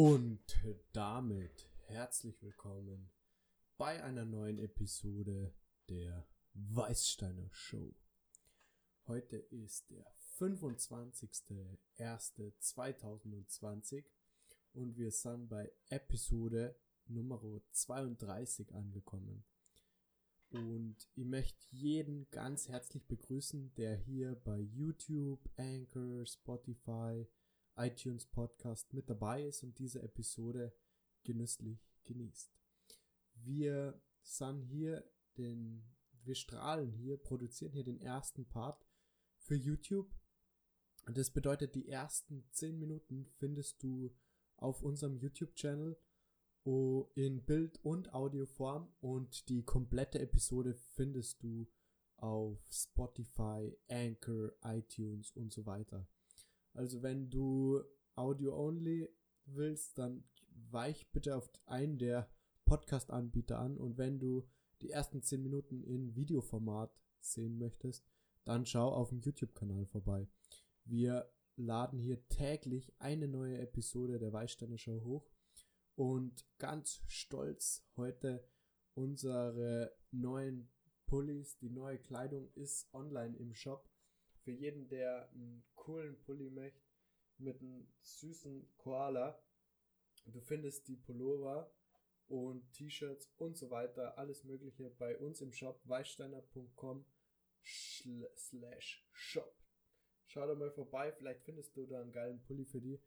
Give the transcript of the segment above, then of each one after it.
Und damit herzlich willkommen bei einer neuen Episode der Weißsteiner Show. Heute ist der 25.01.2020 und wir sind bei Episode Nummer 32 angekommen. Und ich möchte jeden ganz herzlich begrüßen, der hier bei YouTube, Anchor, Spotify, iTunes Podcast mit dabei ist und diese Episode genüsslich genießt. Wir sind hier den, wir strahlen hier, produzieren hier den ersten Part für YouTube. Und das bedeutet, die ersten 10 Minuten findest du auf unserem YouTube-Channel in Bild- und Audioform und die komplette Episode findest du auf Spotify, Anchor, iTunes und so weiter. Also wenn du Audio-only willst, dann weich bitte auf einen der Podcast-Anbieter an und wenn du die ersten 10 Minuten in Videoformat sehen möchtest, dann schau auf dem YouTube-Kanal vorbei. Wir laden hier täglich eine neue Episode der Weißsteine Show hoch und ganz stolz heute unsere neuen Pullis. Die neue Kleidung ist online im Shop. Für jeden, der einen coolen Pulli möchte mit einem süßen Koala. Du findest die Pullover und T-Shirts und so weiter, alles mögliche bei uns im Shop weißsteiner.com slash shop. Schau da mal vorbei, vielleicht findest du da einen geilen Pulli für die.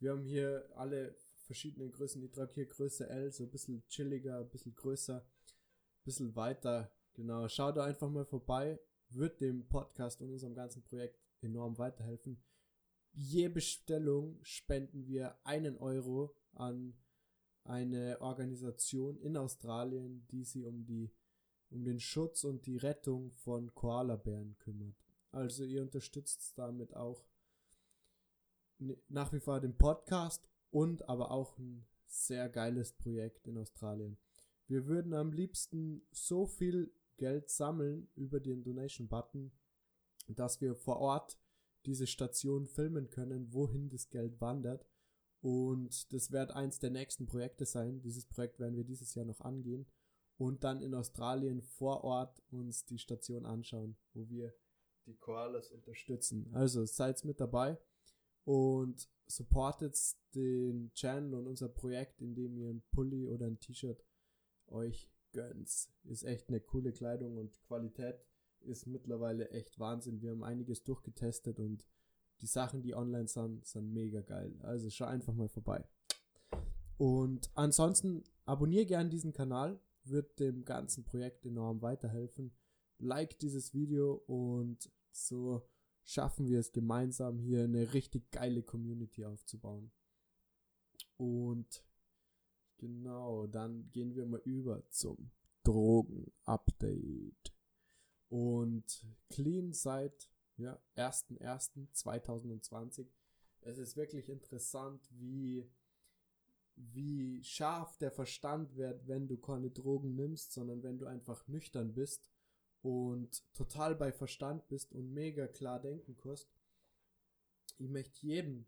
Wir haben hier alle verschiedene Größen. Ich trage hier Größe L, so ein bisschen chilliger, ein bisschen größer, ein bisschen weiter. Genau, schau da einfach mal vorbei. Wird dem Podcast und unserem ganzen Projekt enorm weiterhelfen. Je Bestellung spenden wir einen Euro an eine Organisation in Australien, die sich um die um den Schutz und die Rettung von Koalabären kümmert. Also ihr unterstützt damit auch nach wie vor den Podcast und aber auch ein sehr geiles Projekt in Australien. Wir würden am liebsten so viel Geld sammeln über den Donation-Button, dass wir vor Ort diese Station filmen können, wohin das Geld wandert. Und das wird eins der nächsten Projekte sein. Dieses Projekt werden wir dieses Jahr noch angehen. Und dann in Australien vor Ort uns die Station anschauen, wo wir die Koalas unterstützen. Also seid mit dabei und supportet den Channel und unser Projekt, indem ihr ein Pulli oder ein T-Shirt euch gönnt. Ist echt eine coole Kleidung und Qualität ist mittlerweile echt Wahnsinn. Wir haben einiges durchgetestet und die Sachen, die online sind, sind mega geil. Also schau einfach mal vorbei. Und ansonsten abonniere gern diesen Kanal, wird dem ganzen Projekt enorm weiterhelfen. Like dieses Video und so schaffen wir es gemeinsam hier eine richtig geile Community aufzubauen. Und genau, dann gehen wir mal über zum Drogen-Update. Und clean seit ja, 1.1.2020. Es ist wirklich interessant, wie, wie scharf der Verstand wird, wenn du keine Drogen nimmst, sondern wenn du einfach nüchtern bist und total bei Verstand bist und mega klar denken kannst, ich möchte jedem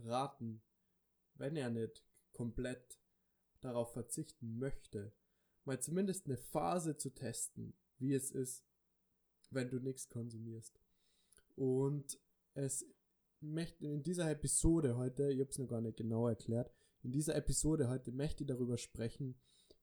raten, wenn er nicht komplett darauf verzichten möchte, mal zumindest eine Phase zu testen, wie es ist, wenn du nichts konsumierst. Und es möchte in dieser Episode heute, ich habe es noch gar nicht genau erklärt, in dieser Episode heute möchte ich darüber sprechen,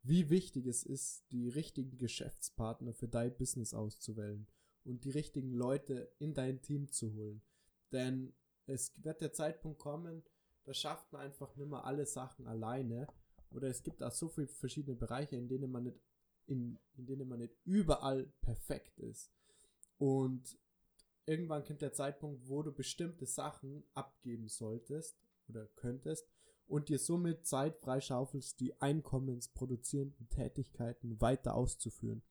wie wichtig es ist, die richtigen Geschäftspartner für dein Business auszuwählen und die richtigen Leute in dein Team zu holen. Denn es wird der Zeitpunkt kommen, da schafft man einfach nicht mehr alle Sachen alleine. Oder es gibt auch so viele verschiedene Bereiche, in denen man nicht, in, in denen man nicht überall perfekt ist. Und irgendwann kommt der Zeitpunkt, wo du bestimmte Sachen abgeben solltest oder könntest und dir somit Zeit freischaufelst, die einkommensproduzierenden Tätigkeiten weiter auszuführen.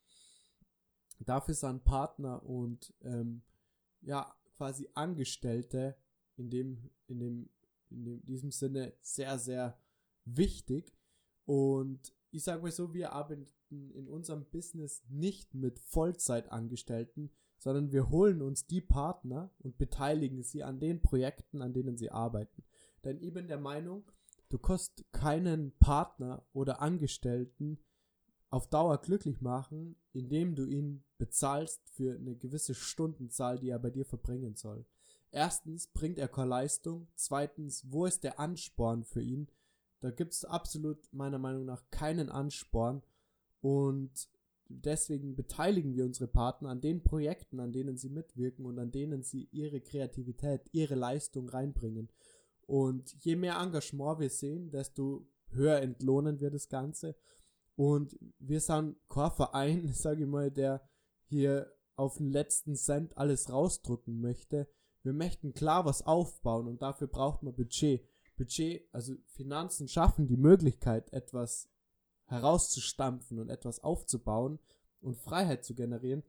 Dafür sind Partner und ähm, ja quasi Angestellte in dem in dem in dem, diesem Sinne sehr sehr wichtig und ich sage mal so, wir arbeiten in unserem Business nicht mit Vollzeitangestellten, sondern wir holen uns die Partner und beteiligen sie an den Projekten, an denen sie arbeiten. Denn ich bin der Meinung, du kannst keinen Partner oder Angestellten auf Dauer glücklich machen, indem du ihn bezahlst für eine gewisse Stundenzahl, die er bei dir verbringen soll. Erstens bringt er keine Leistung. Zweitens, wo ist der Ansporn für ihn? Da gibt es absolut meiner Meinung nach keinen Ansporn. Und deswegen beteiligen wir unsere Partner an den Projekten, an denen sie mitwirken und an denen sie ihre Kreativität, ihre Leistung reinbringen. Und je mehr Engagement wir sehen, desto höher entlohnen wir das Ganze. Und wir sind kein Verein, sage ich mal, der hier auf den letzten Cent alles rausdrücken möchte. Wir möchten klar was aufbauen und dafür braucht man Budget. Budget, also Finanzen schaffen die Möglichkeit, etwas herauszustampfen und etwas aufzubauen und Freiheit zu generieren.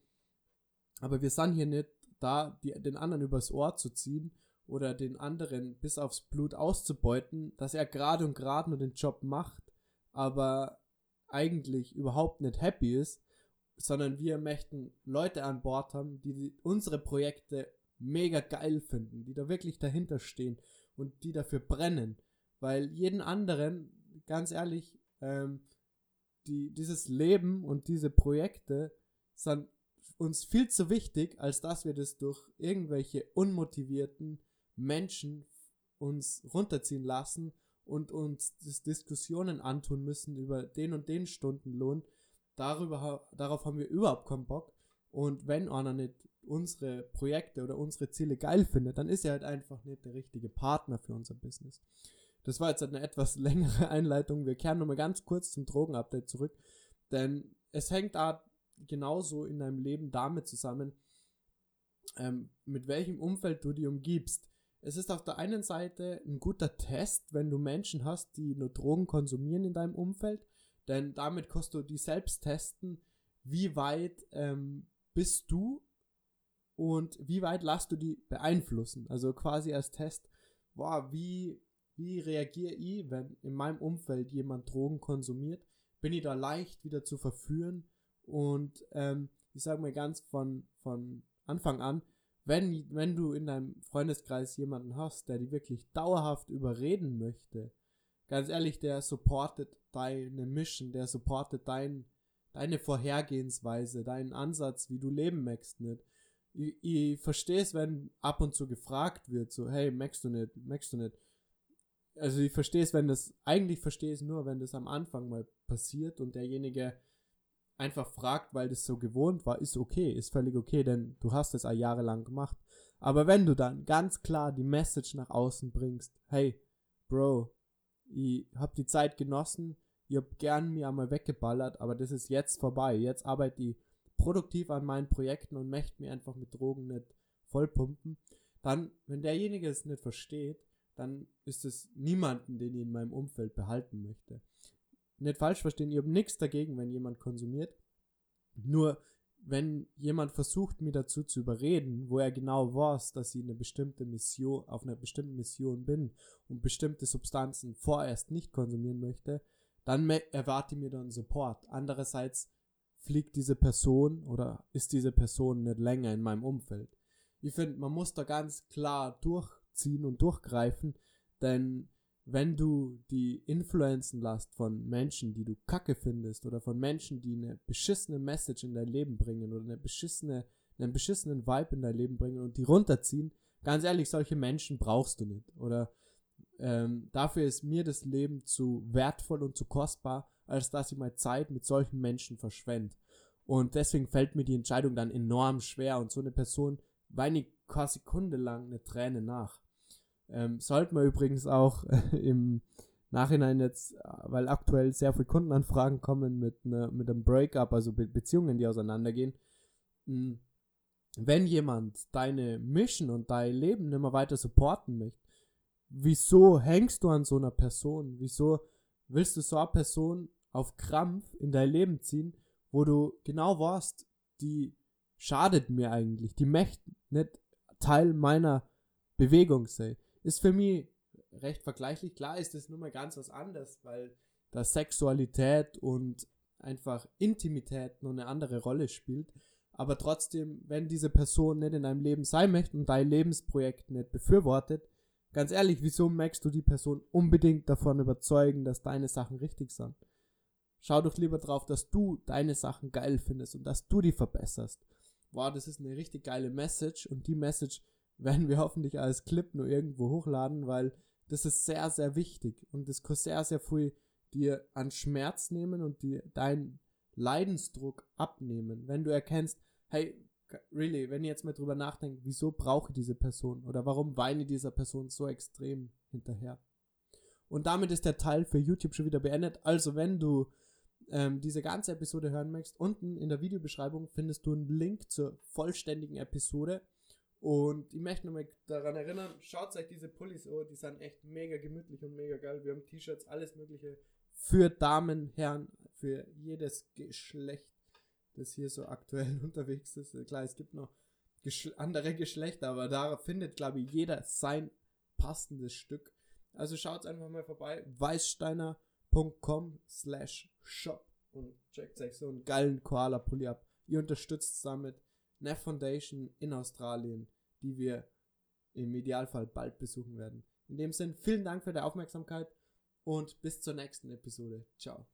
Aber wir sind hier nicht da, die, den anderen übers Ohr zu ziehen oder den anderen bis aufs Blut auszubeuten, dass er gerade und gerade nur den Job macht, aber eigentlich überhaupt nicht happy ist, sondern wir möchten Leute an Bord haben, die unsere Projekte mega geil finden, die da wirklich dahinter stehen und die dafür brennen. Weil jeden anderen, ganz ehrlich, ähm, die, dieses Leben und diese Projekte sind uns viel zu wichtig, als dass wir das durch irgendwelche unmotivierten Menschen uns runterziehen lassen und uns Diskussionen antun müssen über den und den Stundenlohn. Darüber, darauf haben wir überhaupt keinen Bock. Und wenn einer nicht unsere Projekte oder unsere Ziele geil findet, dann ist er halt einfach nicht der richtige Partner für unser Business. Das war jetzt eine etwas längere Einleitung. Wir kehren nochmal ganz kurz zum Drogenupdate zurück, denn es hängt da genauso in deinem Leben damit zusammen, ähm, mit welchem Umfeld du dich umgibst. Es ist auf der einen Seite ein guter Test, wenn du Menschen hast, die nur Drogen konsumieren in deinem Umfeld, denn damit kannst du die selbst testen, wie weit ähm, bist du und wie weit lässt du die beeinflussen. Also quasi als Test, boah, wie wie reagiere ich, wenn in meinem Umfeld jemand Drogen konsumiert? Bin ich da leicht wieder zu verführen? Und ähm, ich sage mal ganz von, von Anfang an, wenn, wenn du in deinem Freundeskreis jemanden hast, der die wirklich dauerhaft überreden möchte, ganz ehrlich, der supportet deine Mission, der supportet dein, deine Vorhergehensweise, deinen Ansatz, wie du leben möchtest nicht. Ich, ich verstehe es, wenn ab und zu gefragt wird, so, hey, möchtest du nicht, möchtest du nicht also ich verstehe es, wenn das, eigentlich verstehe es nur, wenn das am Anfang mal passiert und derjenige einfach fragt, weil das so gewohnt war, ist okay, ist völlig okay, denn du hast es jahrelang gemacht. Aber wenn du dann ganz klar die Message nach außen bringst, hey, Bro, ich hab die Zeit genossen, ich hab gern mir einmal weggeballert, aber das ist jetzt vorbei. Jetzt arbeite ich produktiv an meinen Projekten und möchte mir einfach mit Drogen nicht vollpumpen. Dann, wenn derjenige es nicht versteht, dann ist es niemanden, den ich in meinem Umfeld behalten möchte. Nicht falsch verstehen, ich habe nichts dagegen, wenn jemand konsumiert. Nur wenn jemand versucht, mir dazu zu überreden, wo er genau weiß, dass ich eine bestimmte Mission, auf einer bestimmten Mission bin und bestimmte Substanzen vorerst nicht konsumieren möchte, dann erwarte ich mir dann Support. Andererseits fliegt diese Person oder ist diese Person nicht länger in meinem Umfeld. Ich finde, man muss da ganz klar durch durchziehen und durchgreifen, denn wenn du die influenzen lässt von Menschen, die du kacke findest oder von Menschen, die eine beschissene Message in dein Leben bringen oder eine beschissene, einen beschissenen Vibe in dein Leben bringen und die runterziehen, ganz ehrlich, solche Menschen brauchst du nicht. Oder ähm, dafür ist mir das Leben zu wertvoll und zu kostbar, als dass ich meine Zeit mit solchen Menschen verschwende. Und deswegen fällt mir die Entscheidung dann enorm schwer und so eine Person weine ich keine Sekunde lang eine Träne nach. Ähm, sollte man übrigens auch im Nachhinein jetzt, weil aktuell sehr viele Kundenanfragen kommen mit, ne, mit einem Breakup, also Be Beziehungen, die auseinandergehen. Mh, wenn jemand deine Mission und dein Leben nicht mehr weiter supporten möchte, wieso hängst du an so einer Person? Wieso willst du so eine Person auf Krampf in dein Leben ziehen, wo du genau weißt, die schadet mir eigentlich, die möchte nicht Teil meiner Bewegung sein ist für mich recht vergleichlich. Klar ist das nun mal ganz was anderes, weil da Sexualität und einfach Intimität nur eine andere Rolle spielt. Aber trotzdem, wenn diese Person nicht in deinem Leben sein möchte und dein Lebensprojekt nicht befürwortet, ganz ehrlich, wieso magst du die Person unbedingt davon überzeugen, dass deine Sachen richtig sind? Schau doch lieber drauf, dass du deine Sachen geil findest und dass du die verbesserst. Wow, das ist eine richtig geile Message und die Message werden wir hoffentlich als Clip nur irgendwo hochladen, weil das ist sehr, sehr wichtig und das kann sehr, sehr viel dir an Schmerz nehmen und dir deinen Leidensdruck abnehmen. Wenn du erkennst, hey, really, wenn ihr jetzt mal drüber nachdenkt, wieso brauche ich diese Person oder warum weine dieser Person so extrem hinterher? Und damit ist der Teil für YouTube schon wieder beendet. Also, wenn du ähm, diese ganze Episode hören möchtest, unten in der Videobeschreibung findest du einen Link zur vollständigen Episode. Und ich möchte nochmal daran erinnern, schaut euch diese Pullis an, die sind echt mega gemütlich und mega geil. Wir haben T-Shirts, alles mögliche für Damen, Herren, für jedes Geschlecht, das hier so aktuell unterwegs ist. Klar, es gibt noch Geschle andere Geschlechter, aber da findet, glaube ich, jeder sein passendes Stück. Also schaut einfach mal vorbei, weißsteiner.com slash shop und checkt euch so einen geilen Koala-Pulli ab. Ihr unterstützt damit eine Foundation in Australien, die wir im Idealfall bald besuchen werden. In dem Sinn, vielen Dank für die Aufmerksamkeit und bis zur nächsten Episode. Ciao.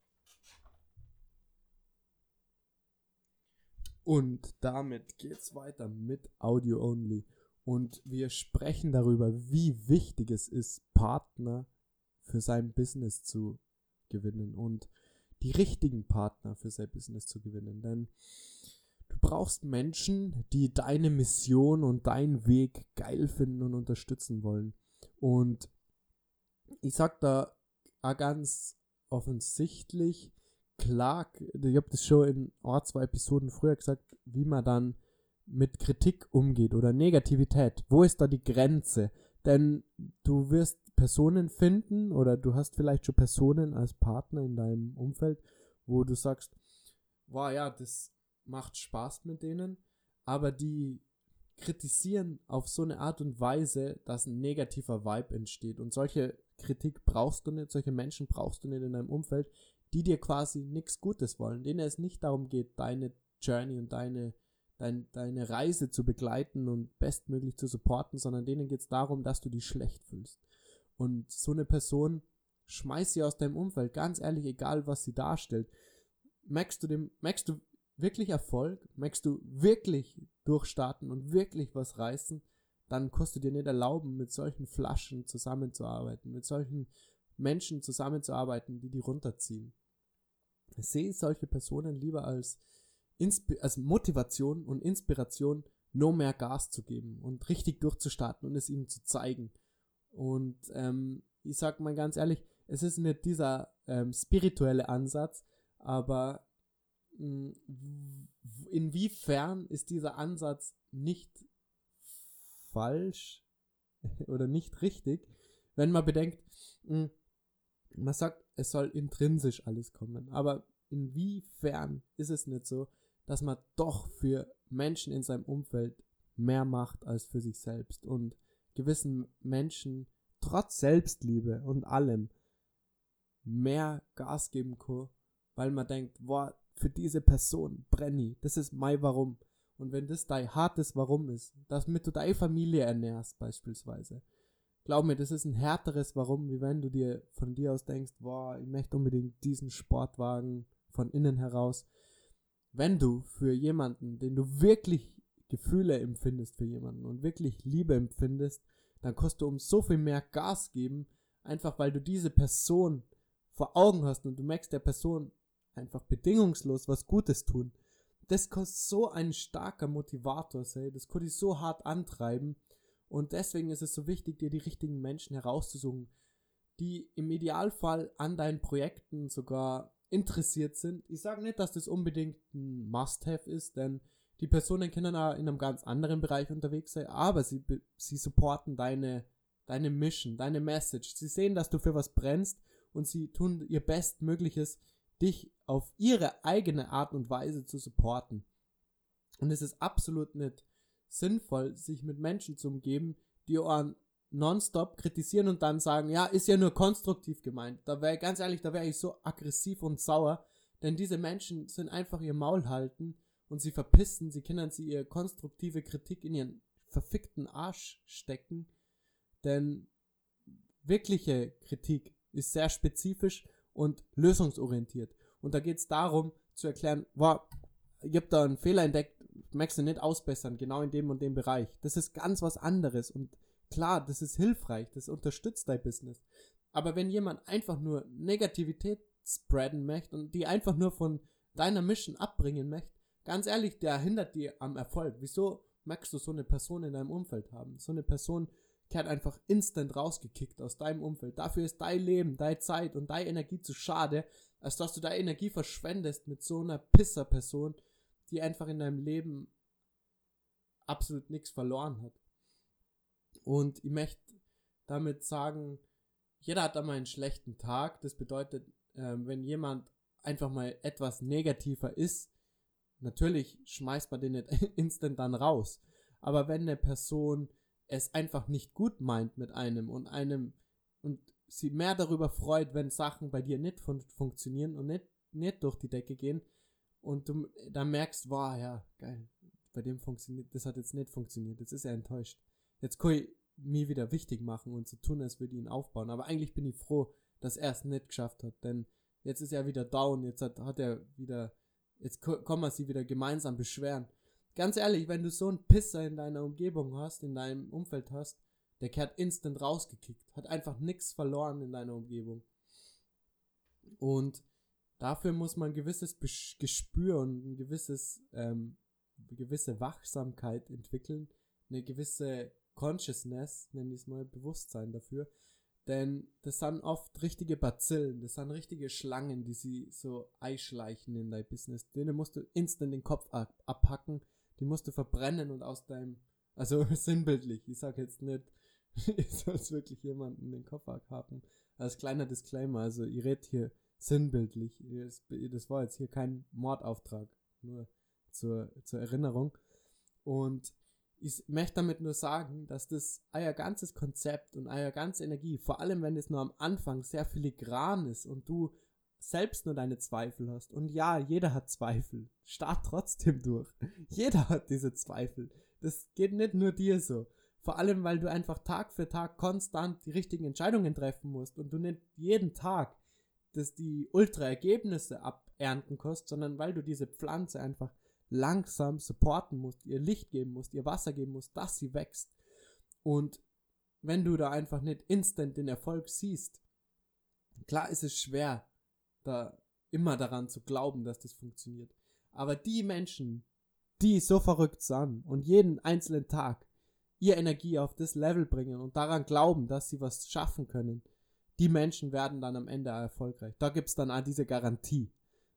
Und damit geht's weiter mit Audio Only. Und wir sprechen darüber, wie wichtig es ist, Partner für sein Business zu gewinnen und die richtigen Partner für sein Business zu gewinnen. Denn Du brauchst Menschen, die deine Mission und deinen Weg geil finden und unterstützen wollen. Und ich sag da ganz offensichtlich, klar, ich habe das schon in oh, zwei Episoden früher gesagt, wie man dann mit Kritik umgeht oder Negativität. Wo ist da die Grenze? Denn du wirst Personen finden oder du hast vielleicht schon Personen als Partner in deinem Umfeld, wo du sagst, wow, ja, das macht Spaß mit denen, aber die kritisieren auf so eine Art und Weise, dass ein negativer Vibe entsteht. Und solche Kritik brauchst du nicht, solche Menschen brauchst du nicht in deinem Umfeld, die dir quasi nichts Gutes wollen, denen es nicht darum geht, deine Journey und deine, dein, deine Reise zu begleiten und bestmöglich zu supporten, sondern denen geht es darum, dass du dich schlecht fühlst. Und so eine Person schmeiß sie aus deinem Umfeld, ganz ehrlich, egal was sie darstellt. Merkst du dem, merkst du wirklich Erfolg, möchtest du wirklich durchstarten und wirklich was reißen, dann kannst du dir nicht erlauben, mit solchen Flaschen zusammenzuarbeiten, mit solchen Menschen zusammenzuarbeiten, die die runterziehen. Sehe solche Personen lieber als, Insp als Motivation und Inspiration, nur mehr Gas zu geben und richtig durchzustarten und es ihnen zu zeigen. Und ähm, ich sag mal ganz ehrlich, es ist nicht dieser ähm, spirituelle Ansatz, aber inwiefern ist dieser Ansatz nicht falsch oder nicht richtig, wenn man bedenkt, man sagt, es soll intrinsisch alles kommen, aber inwiefern ist es nicht so, dass man doch für Menschen in seinem Umfeld mehr macht als für sich selbst und gewissen Menschen trotz Selbstliebe und allem mehr Gas geben kann, weil man denkt, boah, für diese Person brenne Das ist mein Warum. Und wenn das dein hartes Warum ist, damit du deine Familie ernährst beispielsweise, glaub mir, das ist ein härteres Warum, wie wenn du dir von dir aus denkst, boah, ich möchte unbedingt diesen Sportwagen von innen heraus. Wenn du für jemanden, den du wirklich Gefühle empfindest für jemanden und wirklich Liebe empfindest, dann kannst du um so viel mehr Gas geben, einfach weil du diese Person vor Augen hast und du merkst der Person einfach bedingungslos was Gutes tun. Das kann so ein starker Motivator sein, das kann dich so hart antreiben. Und deswegen ist es so wichtig, dir die richtigen Menschen herauszusuchen, die im Idealfall an deinen Projekten sogar interessiert sind. Ich sage nicht, dass das unbedingt ein Must-Have ist, denn die Personen können auch in einem ganz anderen Bereich unterwegs sein, aber sie, sie supporten deine, deine Mission, deine Message. Sie sehen, dass du für was brennst und sie tun ihr Bestmögliches, dich auf ihre eigene Art und Weise zu supporten. Und es ist absolut nicht sinnvoll, sich mit Menschen zu umgeben, die einen nonstop kritisieren und dann sagen, ja, ist ja nur konstruktiv gemeint. Da wäre ganz ehrlich, da wäre ich so aggressiv und sauer, denn diese Menschen sind einfach ihr Maul halten und sie verpissen, sie können sie ihre konstruktive Kritik in ihren verfickten Arsch stecken, denn wirkliche Kritik ist sehr spezifisch und lösungsorientiert. Und da geht es darum zu erklären, wow, ich habe da einen Fehler entdeckt, merkst du nicht ausbessern, genau in dem und dem Bereich. Das ist ganz was anderes und klar, das ist hilfreich, das unterstützt dein Business. Aber wenn jemand einfach nur Negativität spreaden möchte und die einfach nur von deiner Mission abbringen möchte, ganz ehrlich, der hindert dir am Erfolg. Wieso magst du so eine Person in deinem Umfeld haben? So eine Person kehrt einfach instant rausgekickt aus deinem Umfeld. Dafür ist dein Leben, deine Zeit und deine Energie zu schade, als dass du deine Energie verschwendest mit so einer Pisser-Person, die einfach in deinem Leben absolut nichts verloren hat. Und ich möchte damit sagen, jeder hat einmal einen schlechten Tag. Das bedeutet, äh, wenn jemand einfach mal etwas negativer ist, natürlich schmeißt man den nicht instant dann raus. Aber wenn eine Person es einfach nicht gut meint mit einem und einem und sie mehr darüber freut, wenn Sachen bei dir nicht fun funktionieren und nicht, nicht durch die Decke gehen und du dann merkst, wow, ja, geil, bei dem funktioniert, das hat jetzt nicht funktioniert, jetzt ist er enttäuscht. Jetzt kann ich mir wieder wichtig machen und so tun, als würde ich ihn aufbauen. Aber eigentlich bin ich froh, dass er es nicht geschafft hat, denn jetzt ist er wieder down, jetzt hat, hat er wieder, jetzt kommen wir sie wieder gemeinsam beschweren. Ganz ehrlich, wenn du so einen Pisser in deiner Umgebung hast, in deinem Umfeld hast, der kehrt instant rausgekickt, hat einfach nichts verloren in deiner Umgebung. Und dafür muss man ein gewisses Gespür und ein gewisses, ähm, gewisse Wachsamkeit entwickeln, eine gewisse Consciousness, nenne ich es mal, Bewusstsein dafür. Denn das sind oft richtige Bazillen, das sind richtige Schlangen, die sie so einschleichen in dein Business. Denen musst du instant den Kopf ab abhacken, die musst du verbrennen und aus deinem, also sinnbildlich, ich sage jetzt nicht, ich soll wirklich jemanden den Kopf abhacken. Als kleiner Disclaimer, also ihr redet hier sinnbildlich. Das war jetzt hier kein Mordauftrag, nur zur, zur Erinnerung. Und ich möchte damit nur sagen, dass das euer ganzes Konzept und euer ganze Energie, vor allem wenn es nur am Anfang sehr filigran ist und du selbst nur deine Zweifel hast. Und ja, jeder hat Zweifel. Start trotzdem durch. Jeder hat diese Zweifel. Das geht nicht nur dir so. Vor allem, weil du einfach Tag für Tag konstant die richtigen Entscheidungen treffen musst und du nicht jeden Tag das die Ultra-Ergebnisse abernten kannst, sondern weil du diese Pflanze einfach langsam supporten musst, ihr Licht geben musst, ihr Wasser geben musst, dass sie wächst. Und wenn du da einfach nicht instant den Erfolg siehst, klar ist es schwer, da immer daran zu glauben, dass das funktioniert. Aber die Menschen, die so verrückt sind und jeden einzelnen Tag ihr Energie auf das Level bringen und daran glauben, dass sie was schaffen können, die Menschen werden dann am Ende erfolgreich. Da gibt es dann auch diese Garantie.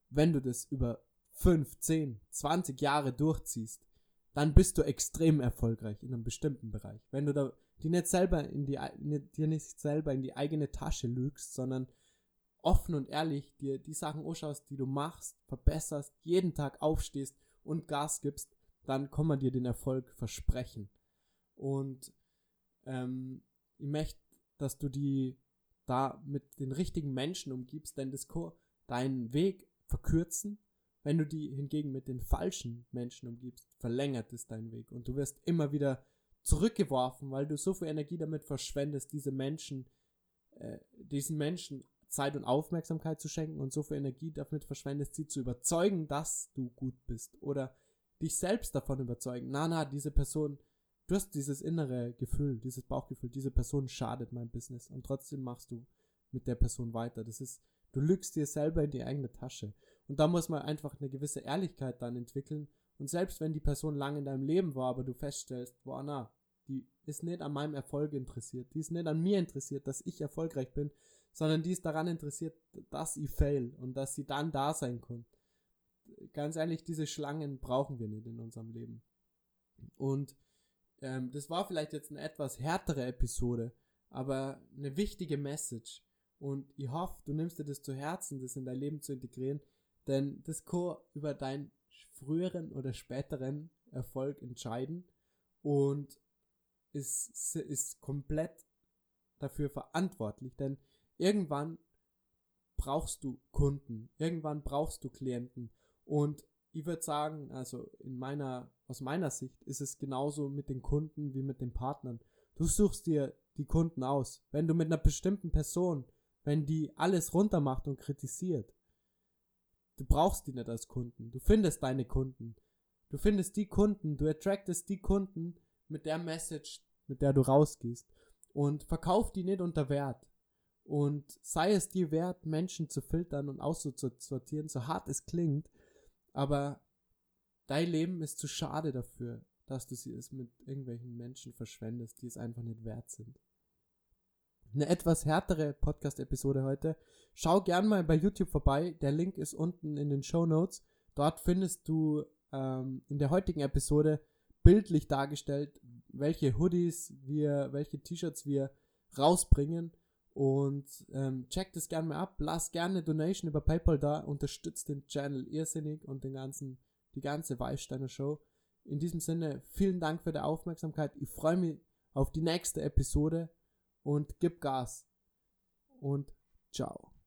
Wenn du das über 5, 10, 20 Jahre durchziehst, dann bist du extrem erfolgreich in einem bestimmten Bereich. Wenn du da die nicht selber in die dir nicht selber in die eigene Tasche lügst, sondern offen und ehrlich dir die Sachen anschaust, die du machst, verbesserst, jeden Tag aufstehst und Gas gibst, dann kann man dir den Erfolg versprechen. Und ähm, ich möchte, dass du die da mit den richtigen Menschen umgibst, denn das kann deinen Weg verkürzen, wenn du die hingegen mit den falschen Menschen umgibst, verlängert es deinen Weg und du wirst immer wieder zurückgeworfen, weil du so viel Energie damit verschwendest, diese Menschen, äh, diesen Menschen Zeit und Aufmerksamkeit zu schenken und so viel Energie damit verschwendest, sie zu überzeugen, dass du gut bist oder dich selbst davon überzeugen. Na, na, diese Person, du hast dieses innere Gefühl, dieses Bauchgefühl, diese Person schadet meinem Business und trotzdem machst du mit der Person weiter. Das ist, du lügst dir selber in die eigene Tasche. Und da muss man einfach eine gewisse Ehrlichkeit dann entwickeln. Und selbst wenn die Person lange in deinem Leben war, aber du feststellst, boah, na, die ist nicht an meinem Erfolg interessiert, die ist nicht an mir interessiert, dass ich erfolgreich bin, sondern die ist daran interessiert, dass ich fail und dass sie dann da sein kann. Ganz ehrlich, diese Schlangen brauchen wir nicht in unserem Leben. Und ähm, das war vielleicht jetzt eine etwas härtere Episode, aber eine wichtige Message. Und ich hoffe, du nimmst dir das zu Herzen, das in dein Leben zu integrieren, denn das kann über deinen früheren oder späteren Erfolg entscheiden und ist, ist komplett dafür verantwortlich. Denn irgendwann brauchst du Kunden, irgendwann brauchst du Klienten. Und ich würde sagen, also in meiner, aus meiner Sicht ist es genauso mit den Kunden wie mit den Partnern. Du suchst dir die Kunden aus. Wenn du mit einer bestimmten Person, wenn die alles runtermacht und kritisiert, du brauchst die nicht als Kunden. Du findest deine Kunden. Du findest die Kunden, du attractest die Kunden mit der Message, mit der du rausgehst. Und verkauf die nicht unter Wert. Und sei es dir wert, Menschen zu filtern und auszusortieren, so hart es klingt, aber dein Leben ist zu schade dafür, dass du es mit irgendwelchen Menschen verschwendest, die es einfach nicht wert sind. Eine etwas härtere Podcast-Episode heute. Schau gern mal bei YouTube vorbei. Der Link ist unten in den Show Notes. Dort findest du ähm, in der heutigen Episode bildlich dargestellt, welche Hoodies wir, welche T-Shirts wir rausbringen. Und ähm, check das gerne mal ab. Lass gerne eine Donation über PayPal da. Unterstützt den Channel irrsinnig und den ganzen, die ganze Weißsteiner Show. In diesem Sinne, vielen Dank für die Aufmerksamkeit. Ich freue mich auf die nächste Episode und gib Gas. Und ciao.